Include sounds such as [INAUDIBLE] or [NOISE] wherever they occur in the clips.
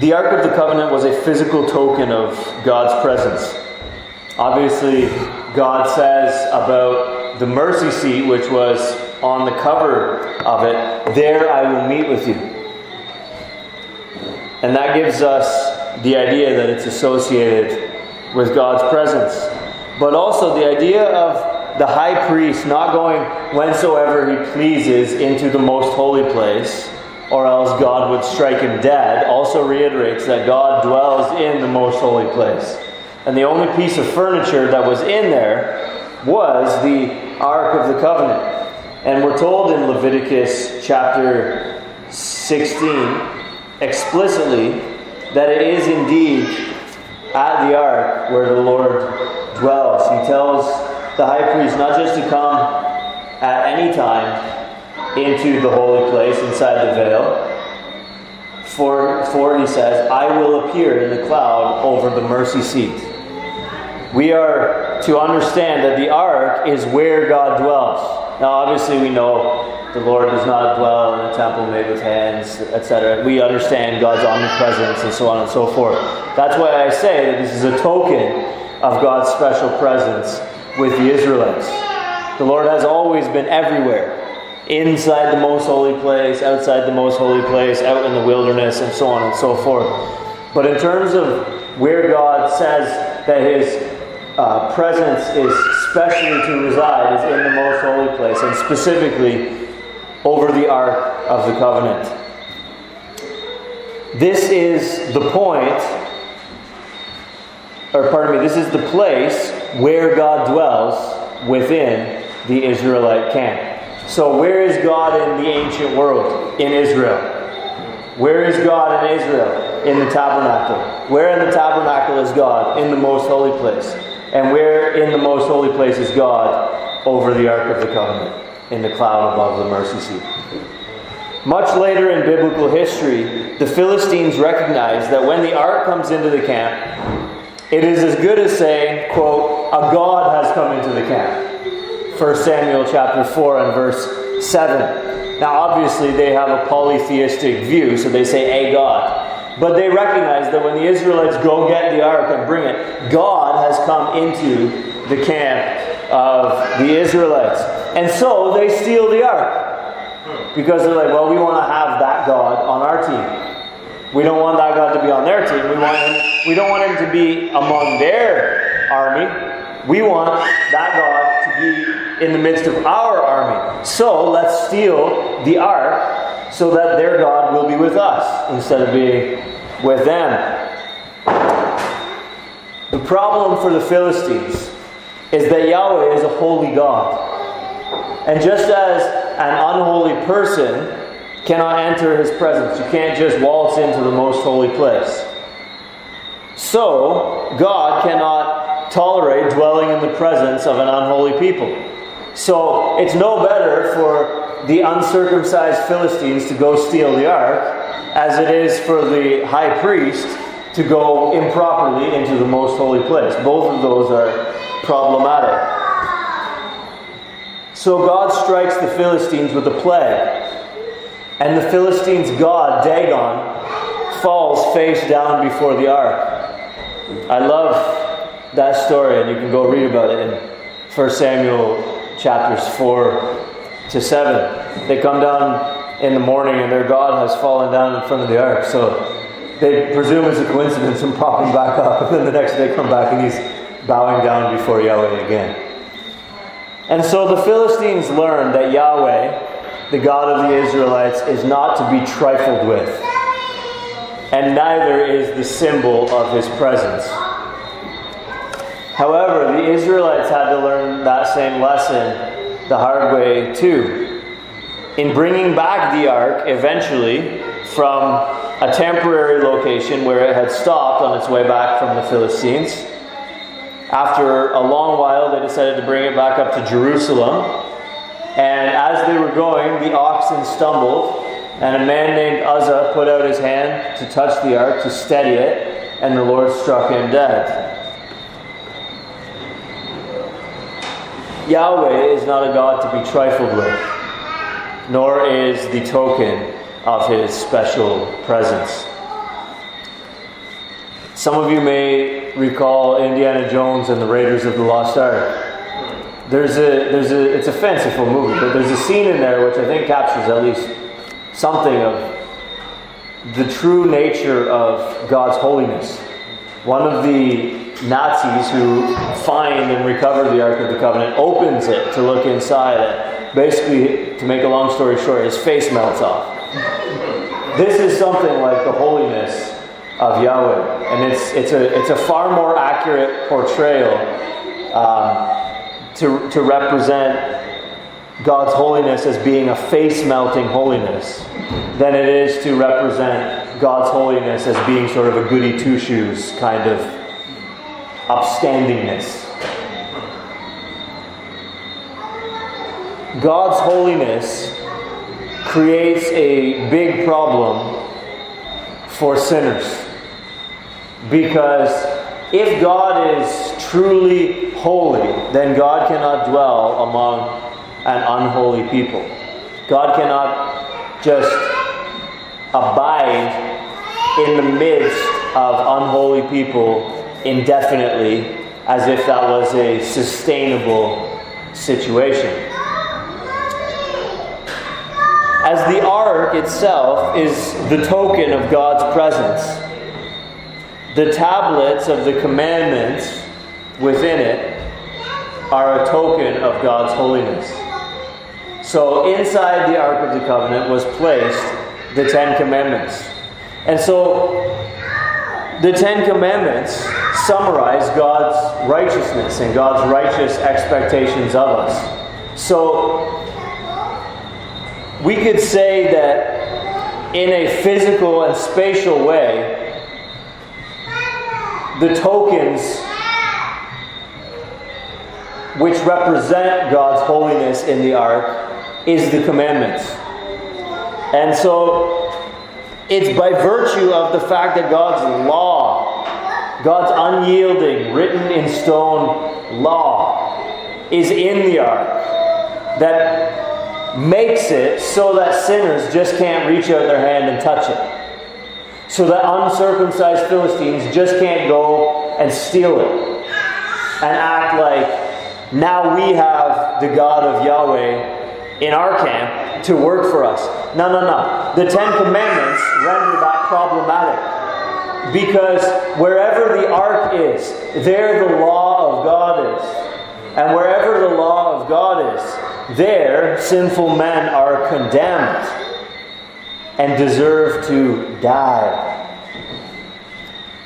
The Ark of the Covenant was a physical token of God's presence. Obviously, God says about the mercy seat, which was on the cover of it, There I will meet with you. And that gives us the idea that it's associated with God's presence. But also the idea of the high priest not going whensoever he pleases into the most holy place or else God would strike him dead, also reiterates that God dwells in the most holy place. And the only piece of furniture that was in there was the Ark of the Covenant. And we're told in Leviticus chapter 16 explicitly that it is indeed at the ark where the Lord dwells. He tells the high priest not just to come at any time into the holy place inside the veil. For, for he says, I will appear in the cloud over the mercy seat. We are to understand that the ark is where God dwells. Now, obviously, we know the Lord does not dwell in a temple made with hands, etc. We understand God's omnipresence and so on and so forth. That's why I say that this is a token of God's special presence with the Israelites. The Lord has always been everywhere inside the most holy place, outside the most holy place, out in the wilderness, and so on and so forth. But in terms of where God says that His uh, presence is specially to reside, is in the most holy place, and specifically over the Ark of the Covenant. This is the point, or pardon me, this is the place where God dwells within the Israelite camp. So, where is God in the ancient world? In Israel. Where is God in Israel? In the tabernacle. Where in the tabernacle is God? In the most holy place. And where in the most holy place is God? Over the Ark of the Covenant, in the cloud above the mercy seat. Much later in biblical history, the Philistines recognized that when the ark comes into the camp, it is as good as saying, quote, a God has come into the camp. 1 Samuel chapter 4 and verse 7. Now, obviously, they have a polytheistic view, so they say, a God. But they recognize that when the Israelites go get the ark and bring it, God has come into the camp of the Israelites. And so they steal the ark. Because they're like, well, we want to have that God on our team. We don't want that God to be on their team. We, want him, we don't want him to be among their army. We want that God to be in the midst of our army. So let's steal the ark so that their God will be with us instead of being with them. The problem for the Philistines is that Yahweh is a holy God. And just as an unholy person cannot enter his presence, you can't just waltz into the most holy place. So, God cannot tolerate dwelling in the presence of an unholy people. So it's no better for the uncircumcised Philistines to go steal the ark as it is for the high priest to go improperly into the most holy place. Both of those are problematic. So God strikes the Philistines with a plague. And the Philistines' god, Dagon, falls face down before the ark. I love that story, and you can go read about it in 1 Samuel chapters 4 to 7. They come down in the morning, and their God has fallen down in front of the ark. So they presume it's a coincidence and prop him back up. [LAUGHS] And then the next day come back, and he's bowing down before Yahweh again. And so the Philistines learned that Yahweh, the God of the Israelites, is not to be trifled with, and neither is the symbol of his presence. However, the Israelites had to learn that same lesson the hard way too. In bringing back the ark eventually from a temporary location where it had stopped on its way back from the Philistines, after a long while, they decided to bring it back up to Jerusalem. And as they were going, the oxen stumbled, and a man named Uzzah put out his hand to touch the ark to steady it, and the Lord struck him dead. Yahweh is not a God to be trifled with, nor is the token of his special presence. Some of you may recall Indiana Jones and the Raiders of the Lost Ark. There's a, there's a, it's a fanciful movie, but there's a scene in there which I think captures at least something of the true nature of God's holiness. One of the Nazis who find and recover the Ark of the Covenant opens it to look inside it. Basically, to make a long story short, his face melts off. This is something like the holiness of Yahweh, and it's, it's, a, it's a far more accurate portrayal um, to, to represent God's holiness as being a face melting holiness than it is to represent God's holiness as being sort of a goody two shoes kind of upstandingness. God's holiness creates a big problem for sinners. Because if God is truly holy, then God cannot dwell among an unholy people. God cannot just abide in the midst of unholy people indefinitely as if that was a sustainable situation. As the ark itself is the token of God's presence, the tablets of the commandments within it are a token of God's holiness. So inside the Ark of the Covenant was placed the Ten Commandments. And so the Ten Commandments summarize God's righteousness and God's righteous expectations of us. So we could say that in a physical and spatial way, the tokens which represent God's holiness in the ark is the commandments. And so it's by virtue of the fact that God's law, God's unyielding, written in stone law, is in the ark that makes it so that sinners just can't reach out their hand and touch it. So that uncircumcised Philistines just can't go and steal it and act like now we have the God of Yahweh in our camp to work for us. No, no, no. The Ten Commandments render that problematic. Because wherever the ark is, there the law of God is. And wherever the law of God is, there sinful men are condemned and deserve to die.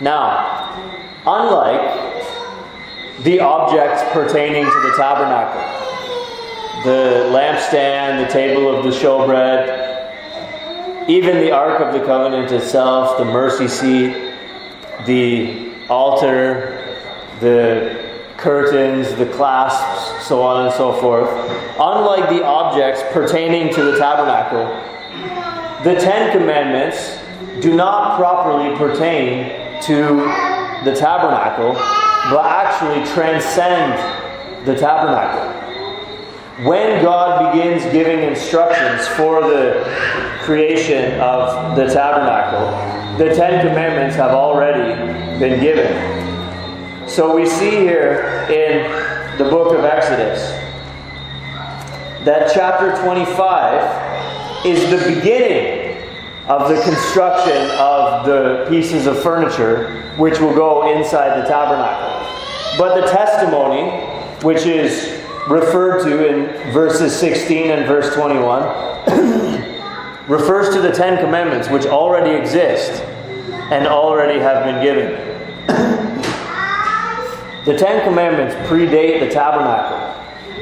Now, unlike the objects pertaining to the tabernacle, the lampstand, the table of the showbread, even the Ark of the Covenant itself, the mercy seat, the altar, the curtains, the clasps, so on and so forth. Unlike the objects pertaining to the tabernacle, the Ten Commandments do not properly pertain to the tabernacle, but actually transcend the tabernacle when God begins giving instructions for the creation of the tabernacle, the Ten Commandments have already been given. So we see here in the book of Exodus that chapter 25 is the beginning of the construction of the pieces of furniture which will go inside the tabernacle. But the testimony, which is referred to in verses 16 and verse 21 [CLEARS THROAT] refers to the Ten Commandments, which already exist and already have been given. [CLEARS THROAT] the Ten Commandments predate the tabernacle.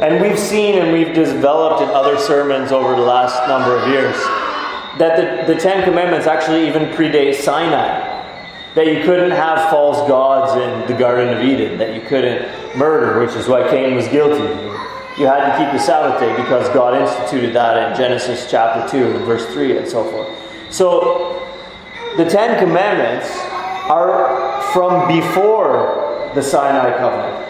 And we've seen and we've developed in other sermons over the last number of years that the, the Ten Commandments actually even predate Sinai that you couldn't have false gods in the Garden of Eden, that you couldn't murder, which is why Cain was guilty. You had to keep the Sabbath day because God instituted that in Genesis chapter 2 verse 3 and so forth. So the Ten Commandments are from before the Sinai covenant.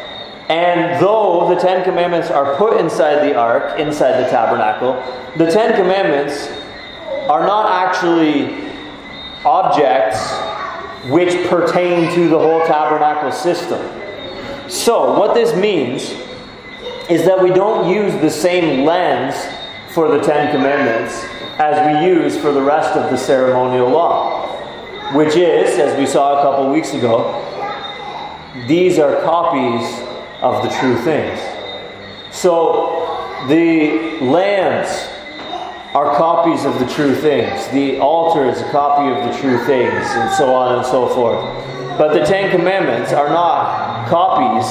And though the Ten Commandments are put inside the ark, inside the tabernacle, the Ten Commandments are not actually objects which pertain to the whole tabernacle system. So, what this means is that we don't use the same lens for the Ten Commandments as we use for the rest of the ceremonial law, which is, as we saw a couple weeks ago, these are copies of the true things. So, the lands are copies of the true things. The altar is a copy of the true things, and so on and so forth. But the Ten Commandments are not copies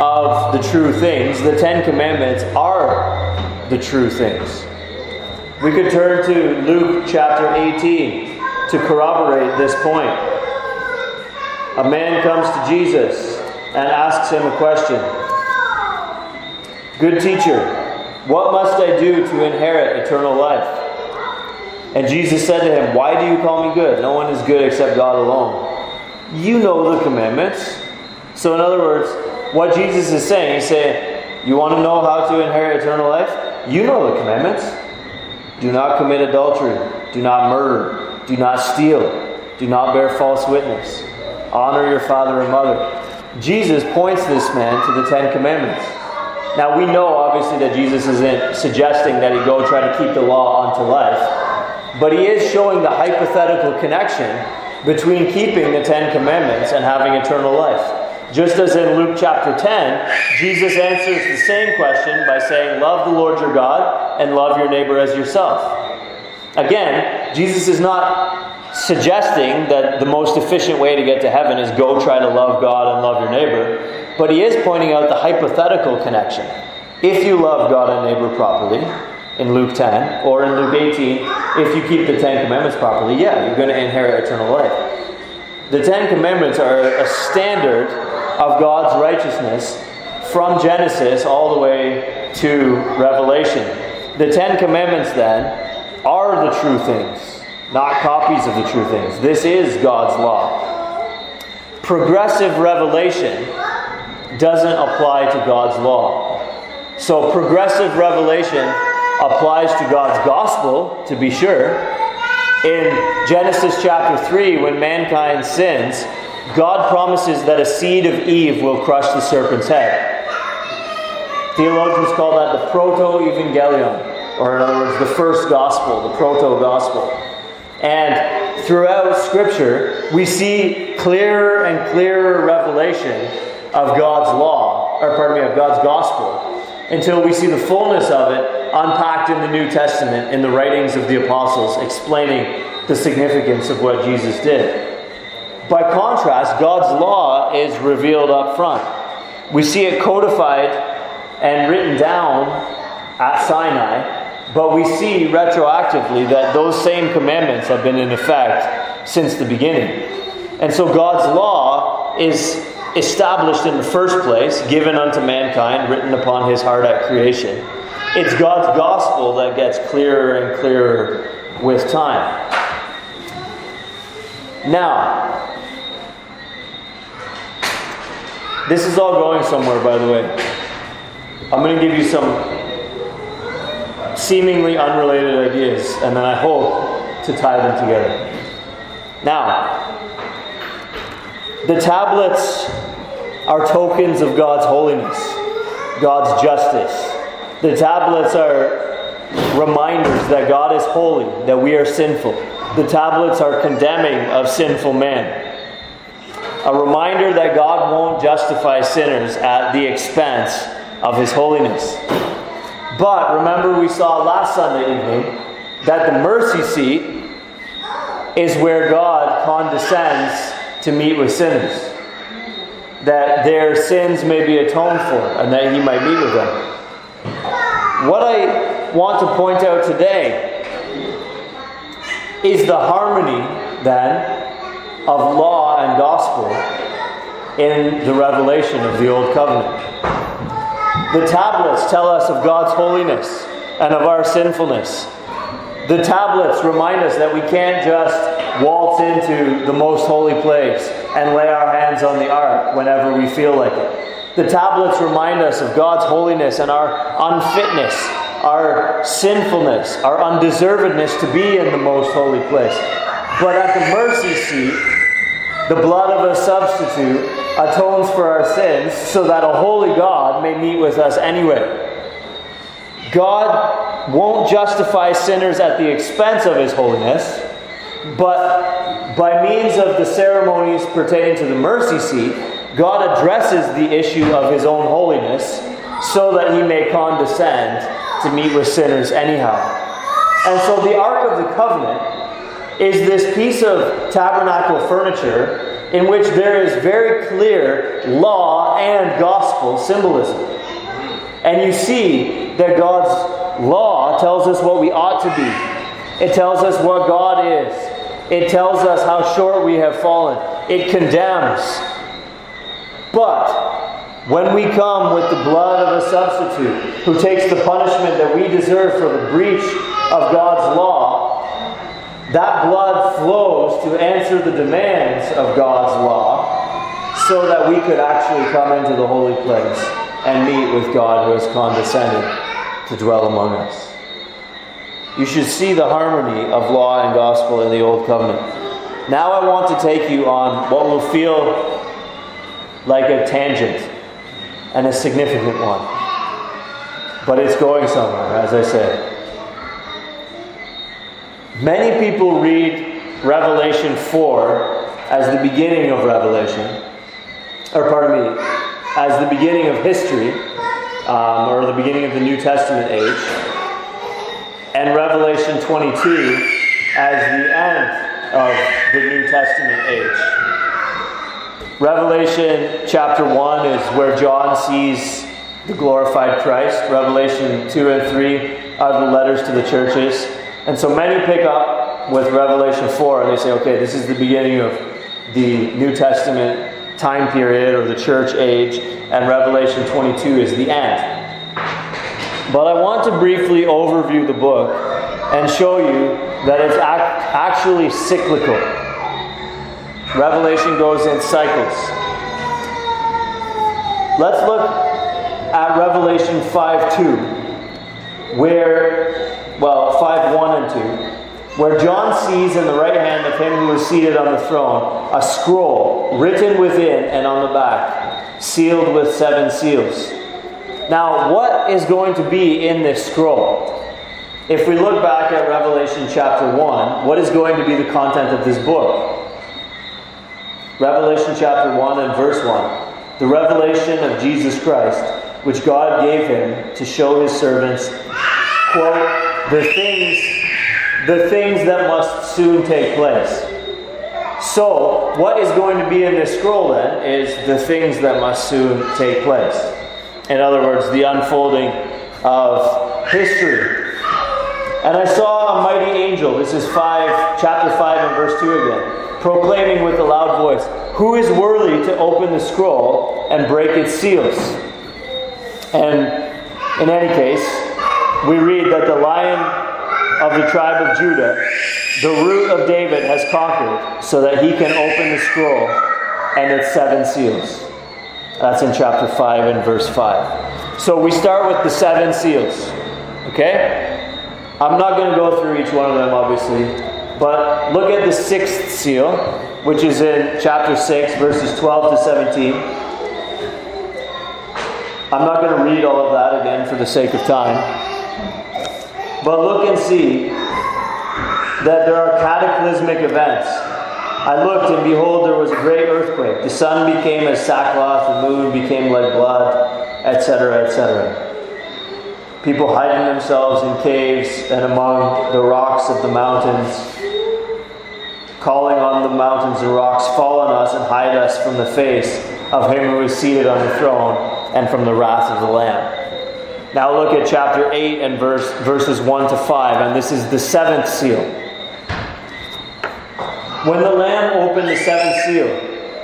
of the true things. The Ten Commandments are the true things. We could turn to Luke chapter 18 to corroborate this point. A man comes to Jesus and asks him a question Good teacher, what must I do to inherit eternal life? And Jesus said to him, Why do you call me good? No one is good except God alone. You know the commandments. So, in other words, what Jesus is saying, he's saying, You want to know how to inherit eternal life? You know the commandments. Do not commit adultery. Do not murder. Do not steal. Do not bear false witness. Honor your father and mother. Jesus points this man to the Ten Commandments. Now, we know obviously that Jesus isn't suggesting that he go try to keep the law unto life, but he is showing the hypothetical connection between keeping the Ten Commandments and having eternal life. Just as in Luke chapter 10, Jesus answers the same question by saying, Love the Lord your God and love your neighbor as yourself. Again, Jesus is not suggesting that the most efficient way to get to heaven is go try to love God and love your neighbor. But he is pointing out the hypothetical connection. If you love God and neighbor properly, in Luke 10, or in Luke 18, if you keep the Ten Commandments properly, yeah, you're going to inherit eternal life. The Ten Commandments are a standard of God's righteousness from Genesis all the way to Revelation. The Ten Commandments, then, are the true things, not copies of the true things. This is God's law. Progressive revelation doesn't apply to God's law. So, progressive revelation applies to God's gospel, to be sure. In Genesis chapter 3, when mankind sins, God promises that a seed of Eve will crush the serpent's head. Theologians call that the proto evangelion, or in other words, the first gospel, the proto gospel. And throughout Scripture, we see clearer and clearer revelation of God's law, or pardon me, of God's gospel, until we see the fullness of it unpacked in the New Testament in the writings of the apostles explaining the significance of what Jesus did. By contrast, God's law is revealed up front. We see it codified and written down at Sinai, but we see retroactively that those same commandments have been in effect since the beginning. And so God's law is established in the first place, given unto mankind, written upon his heart at creation. It's God's gospel that gets clearer and clearer with time. Now, this is all going somewhere, by the way. I'm going to give you some seemingly unrelated ideas, and then I hope to tie them together. Now, the tablets are tokens of God's holiness, God's justice. The tablets are reminders that God is holy, that we are sinful. The tablets are condemning of sinful man. A reminder that God won't justify sinners at the expense of his holiness. But remember, we saw last Sunday evening that the mercy seat is where God condescends to meet with sinners, that their sins may be atoned for, and that he might meet with them. What I want to point out today is the harmony, then, of law and gospel in the revelation of the Old Covenant. The tablets tell us of God's holiness and of our sinfulness. The tablets remind us that we can't just waltz into the most holy place and lay our hands on the ark whenever we feel like it. The tablets remind us of God's holiness and our unfitness, our sinfulness, our undeservedness to be in the most holy place. But at the mercy seat, The blood of a substitute atones for our sins so that a holy God may meet with us anyway. God won't justify sinners at the expense of his holiness, but by means of the ceremonies pertaining to the mercy seat, God addresses the issue of his own holiness so that he may condescend to meet with sinners anyhow. And so the Ark of the Covenant is this piece of tabernacle furniture in which there is very clear law and gospel symbolism. And you see that God's law tells us what we ought to be. It tells us what God is. It tells us how short we have fallen. It condemns. But when we come with the blood of a substitute who takes the punishment that we deserve for the breach of God's law, that blood flows to answer the demands of God's law so that we could actually come into the holy place and meet with God who has condescended to dwell among us. You should see the harmony of law and gospel in the Old Covenant. Now I want to take you on what will feel like a tangent and a significant one. But it's going somewhere, as I say. Many people read Revelation 4 as the beginning of Revelation, or pardon me, as the beginning of history, um, or the beginning of the New Testament age, and Revelation 22 as the end of the New Testament age. Revelation chapter 1 is where John sees the glorified Christ. Revelation 2 and 3 are the letters to the churches. And so many pick up with Revelation 4 and they say, okay, this is the beginning of the New Testament time period or the church age, and Revelation 22 is the end. But I want to briefly overview the book and show you that it's actually cyclical. Revelation goes in cycles. Let's look at Revelation 5 2, where, well, 5 1 and 2, where John sees in the right hand of him who is seated on the throne a scroll written within and on the back, sealed with seven seals. Now, what is going to be in this scroll? If we look back at Revelation chapter 1, what is going to be the content of this book? Revelation chapter 1 and verse 1. The revelation of Jesus Christ, which God gave him to show his servants, quote, the things, the things that must soon take place. So, what is going to be in this scroll then is the things that must soon take place. In other words, the unfolding of history. And I saw a mighty angel. This is 5, chapter 5 and verse 2 again proclaiming with a loud voice, Who is worthy to open the scroll and break its seals? And in any case, we read that the lion of the tribe of Judah, the root of David, has conquered so that he can open the scroll and its seven seals. That's in chapter 5 and verse 5. So we start with the seven seals. Okay? I'm not going to go through each one of them, obviously. But look at the sixth seal, which is in chapter 6, verses 12 to 17. I'm not going to read all of that again for the sake of time. But look and see that there are cataclysmic events. I looked, and behold, there was a great earthquake. The sun became as sackcloth, the moon became like blood, etc., etc people hiding themselves in caves and among the rocks of the mountains, calling on the mountains and rocks, fall on us and hide us from the face of him who is seated on the throne and from the wrath of the Lamb. Now look at chapter 8 and verse, verses 1 to 5, and this is the seventh seal. When the Lamb opened the seventh seal,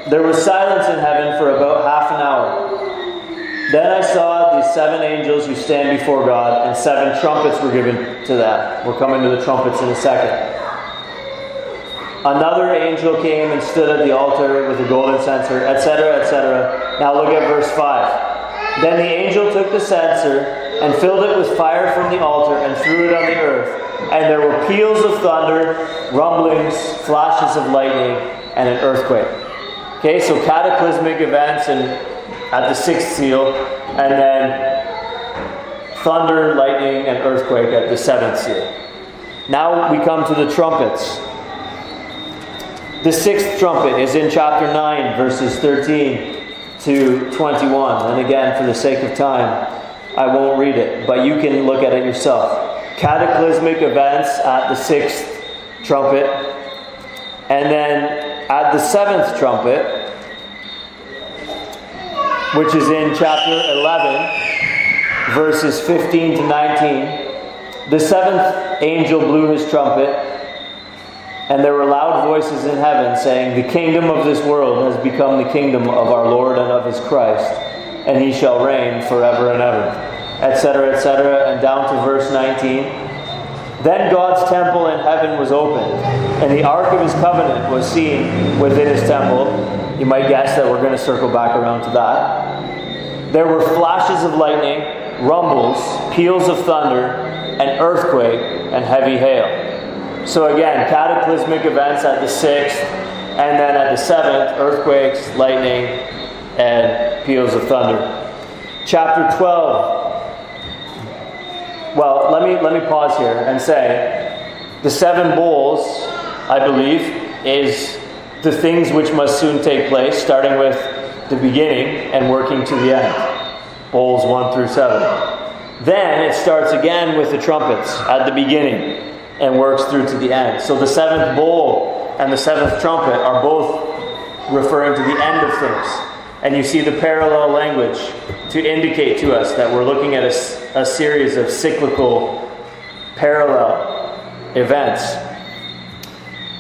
there was silence in heaven for about half an hour. Then I saw these seven angels who stand before God, and seven trumpets were given to them. We're coming to the trumpets in a second. Another angel came and stood at the altar with a golden censer, etc., etc. Now look at verse 5. Then the angel took the censer and filled it with fire from the altar and threw it on the earth. And there were peals of thunder, rumblings, flashes of lightning, and an earthquake. Okay, so cataclysmic events and at the sixth seal, and then thunder, lightning, and earthquake at the seventh seal. Now we come to the trumpets. The sixth trumpet is in chapter 9, verses 13 to 21. And again, for the sake of time, I won't read it, but you can look at it yourself. Cataclysmic events at the sixth trumpet, and then at the seventh trumpet, which is in chapter 11, verses 15 to 19, the seventh angel blew his trumpet, and there were loud voices in heaven saying, The kingdom of this world has become the kingdom of our Lord and of his Christ, and he shall reign forever and ever, etc., etc., and down to verse 19. Then God's temple in heaven was opened, and the ark of his covenant was seen within his temple. You might guess that we're going to circle back around to that. There were flashes of lightning, rumbles, peals of thunder, an earthquake, and heavy hail. So again, cataclysmic events at the sixth, and then at the seventh, earthquakes, lightning, and peals of thunder. Chapter 12 well, let me, let me pause here and say the seven bowls, I believe, is the things which must soon take place, starting with the beginning and working to the end. Bowls 1 through 7. Then it starts again with the trumpets at the beginning and works through to the end. So the seventh bowl and the seventh trumpet are both referring to the end of things. And you see the parallel language to indicate to us that we're looking at a, a series of cyclical parallel events.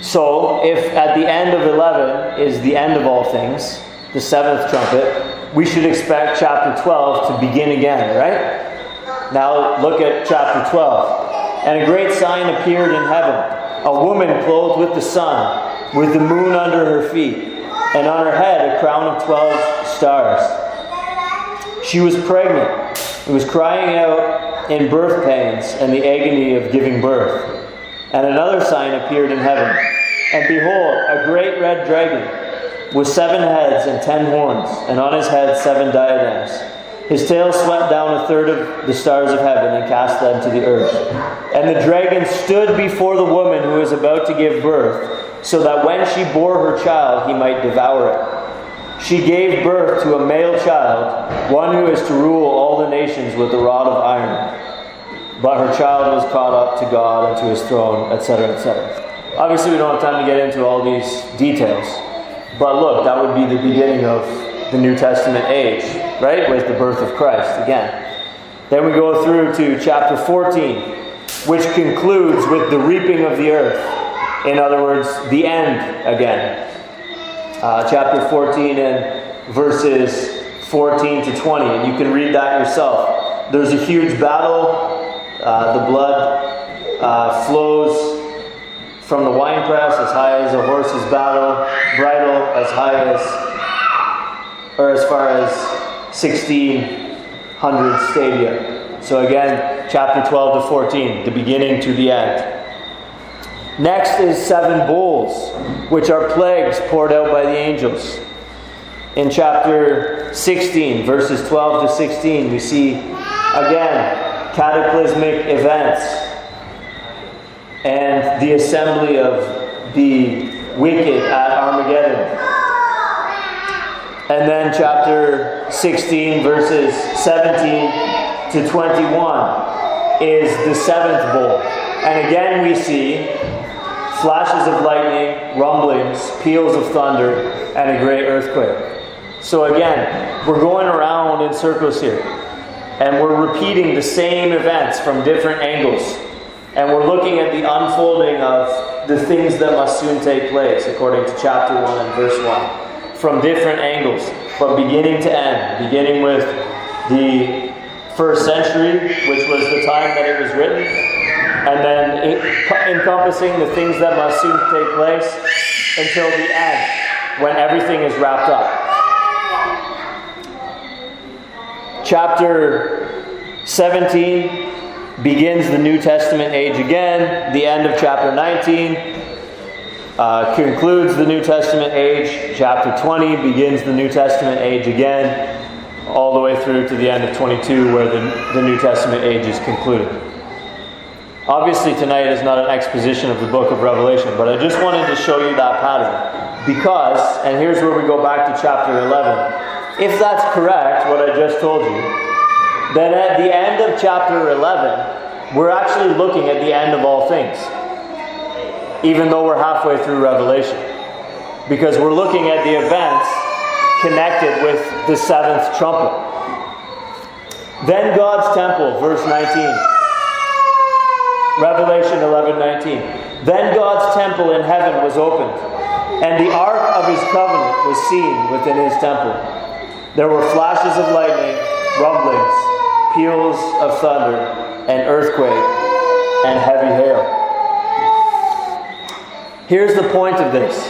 So, if at the end of 11 is the end of all things, the seventh trumpet, we should expect chapter 12 to begin again, right? Now, look at chapter 12. And a great sign appeared in heaven a woman clothed with the sun, with the moon under her feet and on her head a crown of twelve stars. She was pregnant and was crying out in birth pains and the agony of giving birth. And another sign appeared in heaven. And behold, a great red dragon with seven heads and ten horns, and on his head seven diadems. His tail swept down a third of the stars of heaven and cast them to the earth. And the dragon stood before the woman who was about to give birth so that when she bore her child, he might devour it. She gave birth to a male child, one who is to rule all the nations with a rod of iron. But her child was caught up to God and to his throne, etc., etc. Obviously, we don't have time to get into all these details. But look, that would be the beginning of the New Testament age, right? With the birth of Christ again. Then we go through to chapter 14, which concludes with the reaping of the earth. In other words, the end again. Uh, chapter 14 and verses 14 to 20. And you can read that yourself. There's a huge battle. Uh, the blood uh, flows from the winepress as high as a horse's battle, bridle as high as, or as far as 1600 stadia. So again, chapter 12 to 14, the beginning to the end. Next is seven bowls, which are plagues poured out by the angels. In chapter 16, verses 12 to 16, we see again cataclysmic events and the assembly of the wicked at Armageddon. And then chapter 16, verses 17 to 21 is the seventh bowl. And again, we see flashes of lightning, rumblings, peals of thunder, and a great earthquake. So again, we're going around in circles here. And we're repeating the same events from different angles. And we're looking at the unfolding of the things that must soon take place, according to chapter 1 and verse 1. From different angles, from beginning to end. Beginning with the first century, which was the time that it was written, and then encompassing the things that must soon take place until the end, when everything is wrapped up. Chapter 17 begins the New Testament age again, the end of chapter 19. Uh, concludes the New Testament age. Chapter 20 begins the New Testament age again, all the way through to the end of 22, where the, the New Testament age is concluded. Obviously, tonight is not an exposition of the book of Revelation, but I just wanted to show you that pattern. Because, and here's where we go back to chapter 11. If that's correct, what I just told you, then at the end of chapter 11, we're actually looking at the end of all things even though we're halfway through Revelation. Because we're looking at the events connected with the seventh trumpet. Then God's temple, verse 19. Revelation 11 19. Then God's temple in heaven was opened, and the ark of his covenant was seen within his temple. There were flashes of lightning, rumblings, peals of thunder, an earthquake, and heavy hail. Here's the point of this.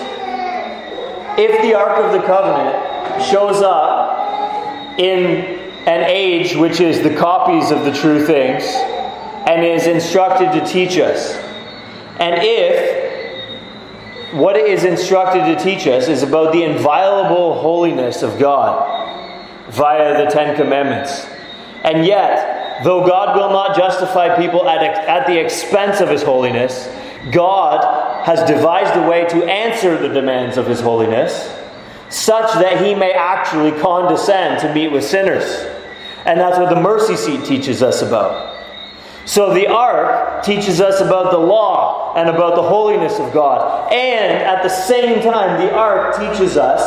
If the Ark of the Covenant shows up in an age which is the copies of the true things and is instructed to teach us, and if what it is instructed to teach us is about the inviolable holiness of God via the Ten Commandments, and yet, though God will not justify people at, at the expense of His holiness, God has devised a way to answer the demands of His holiness such that He may actually condescend to meet with sinners. And that's what the mercy seat teaches us about. So the ark teaches us about the law and about the holiness of God. And at the same time, the ark teaches us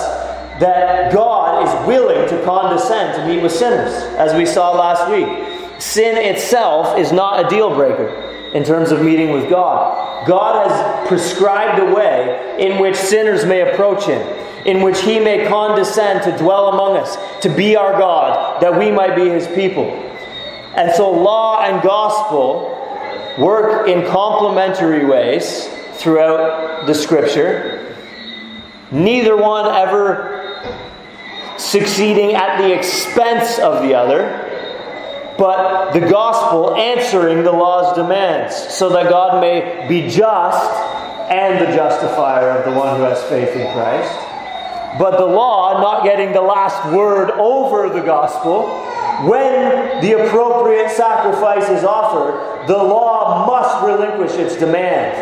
that God is willing to condescend to meet with sinners, as we saw last week. Sin itself is not a deal breaker in terms of meeting with God. God has prescribed a way in which sinners may approach Him, in which He may condescend to dwell among us, to be our God, that we might be His people. And so, law and gospel work in complementary ways throughout the Scripture. Neither one ever succeeding at the expense of the other but the gospel answering the law's demands, so that God may be just and the justifier of the one who has faith in Christ. But the law not getting the last word over the gospel, when the appropriate sacrifice is offered, the law must relinquish its demand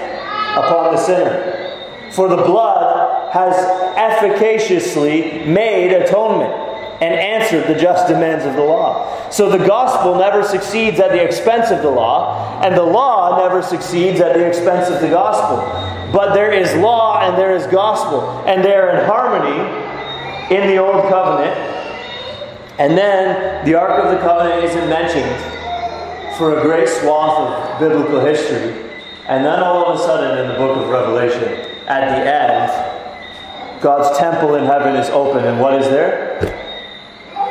upon the sinner. For the blood has efficaciously made atonement and answered the just demands of the law. So the gospel never succeeds at the expense of the law, and the law never succeeds at the expense of the gospel. But there is law and there is gospel, and they are in harmony in the Old Covenant. And then the Ark of the Covenant isn't mentioned for a great swath of biblical history. And then all of a sudden, in the book of Revelation, at the end, God's temple in heaven is open, and what is there?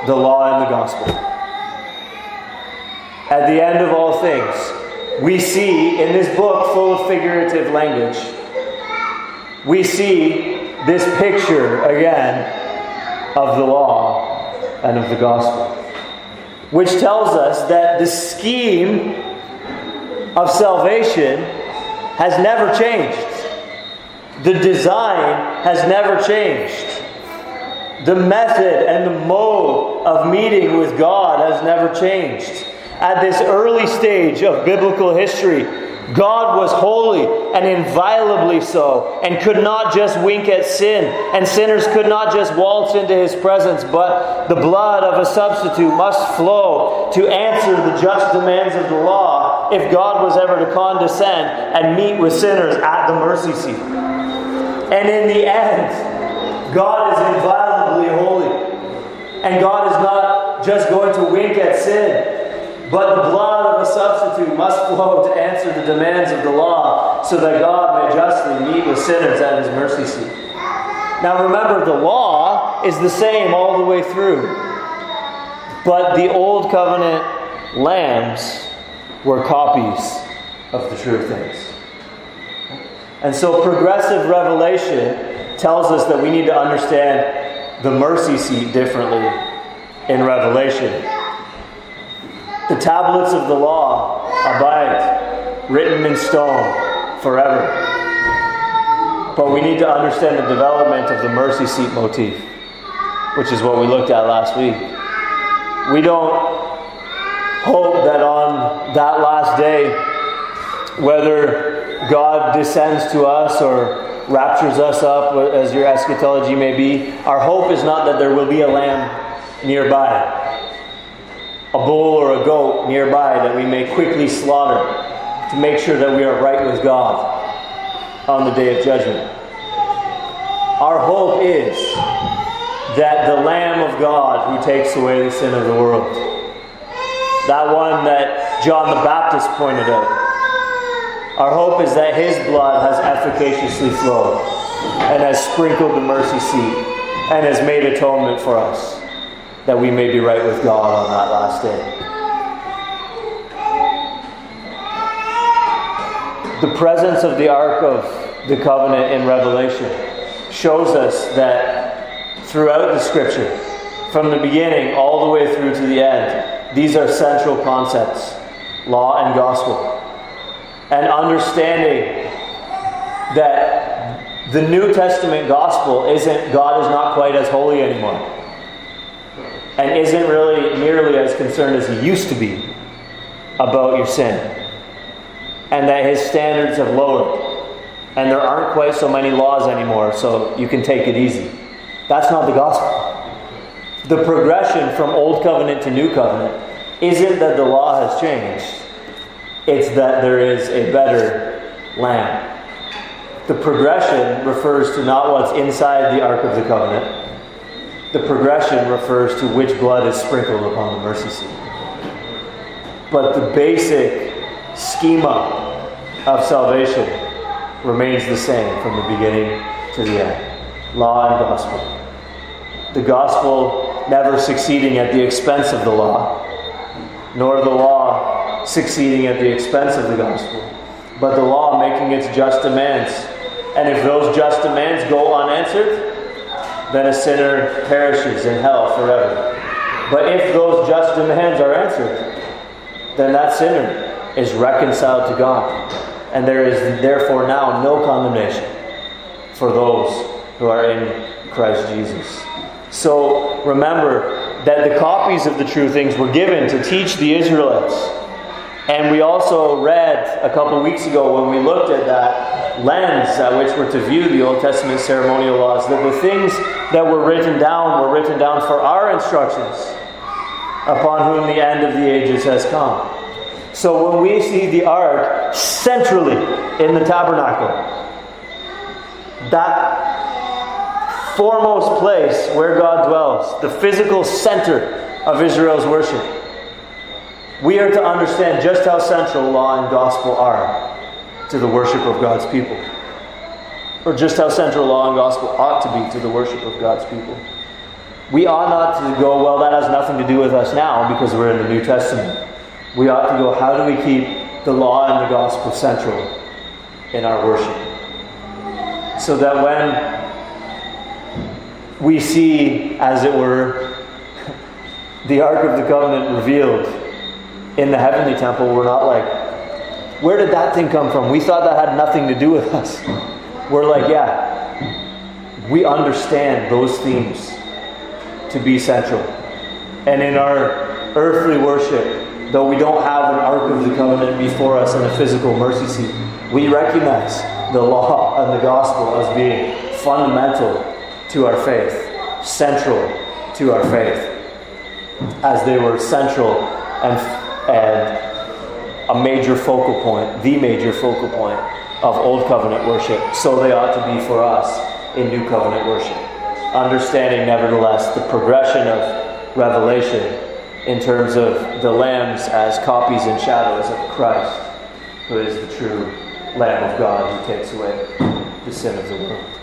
The law and the gospel. At the end of all things, we see in this book full of figurative language, we see this picture again of the law and of the gospel, which tells us that the scheme of salvation has never changed. The design has never changed. The method and the mode of meeting with God has never changed. At this early stage of biblical history, God was holy and inviolably so, and could not just wink at sin, and sinners could not just waltz into his presence, but the blood of a substitute must flow to answer the just demands of the law if God was ever to condescend and meet with sinners at the mercy seat. And in the end, God is inviolable holy. And God is not just going to wink at sin, but the blood of a substitute must [LAUGHS] flow to answer the demands of the law so that God may justly meet with sinners at his mercy seat. Now remember, the law is the same all the way through, but the old covenant lambs were copies of the true things. And so progressive revelation tells us that we need to understand the mercy seat differently in Revelation. The tablets of the law abide, written in stone forever. But we need to understand the development of the mercy seat motif, which is what we looked at last week. We don't hope that on that last day, whether God descends to us or raptures us up, as your eschatology may be, our hope is not that there will be a lamb nearby, a bull or a goat nearby that we may quickly slaughter to make sure that we are right with God on the day of judgment. Our hope is that the Lamb of God who takes away the sin of the world, that one that John the Baptist pointed out, our hope is that his blood has efficaciously flowed and has sprinkled the mercy seat and has made atonement for us that we may be right with God on that last day. The presence of the Ark of the Covenant in Revelation shows us that throughout the Scripture, from the beginning all the way through to the end, these are central concepts law and gospel. And understanding that the New Testament gospel isn't God is not quite as holy anymore and isn't really nearly as concerned as he used to be about your sin. And that his standards have lowered. And there aren't quite so many laws anymore, so you can take it easy. That's not the gospel. The progression from Old Covenant to New Covenant isn't that the law has changed, it's that there is a better Lamb. The progression refers to not what's inside the Ark of the Covenant, the progression refers to which blood is sprinkled upon the mercy seat. But the basic schema of salvation remains the same from the beginning to the end law and gospel. The gospel never succeeding at the expense of the law, nor the law succeeding at the expense of the gospel, but the law making its just demands. And if those just demands go unanswered, then a sinner perishes in hell forever. But if those just demands are answered, then that sinner is reconciled to God. And there is therefore now no condemnation for those who are in Christ Jesus. So remember that the copies of the true things were given to teach the Israelites. And we also read a couple weeks ago when we looked at that lens at which we're to view the Old Testament ceremonial laws that the things that were written down were written down for our instructions, upon whom the end of the ages has come. So when we see the ark centrally in the tabernacle, that foremost place where God dwells, the physical center of Israel's worship, we are to understand just how central law and gospel are to the worship of God's people or just how central law and gospel ought to be to the worship of God's people. We ought not to go, well, that has nothing to do with us now because we're in the New Testament. We ought to go, how do we keep the law and the gospel central in our worship? So that when we see, as it were, [LAUGHS] the Ark of the Covenant revealed in the heavenly temple, we're not like, where did that thing come from? We thought that had nothing to do with [LAUGHS] us we're like, yeah, we understand those themes to be central. And in our earthly worship, though we don't have an Ark of the Covenant before us and a physical mercy seat, we recognize the law and the gospel as being fundamental to our faith, central to our faith, as they were central and, and a major focal point, the major focal point of Old Covenant worship, so they ought to be for us in New Covenant worship. Understanding, nevertheless, the progression of revelation in terms of the lambs as copies and shadows of Christ, who is the true Lamb of God who takes away the sin of the world.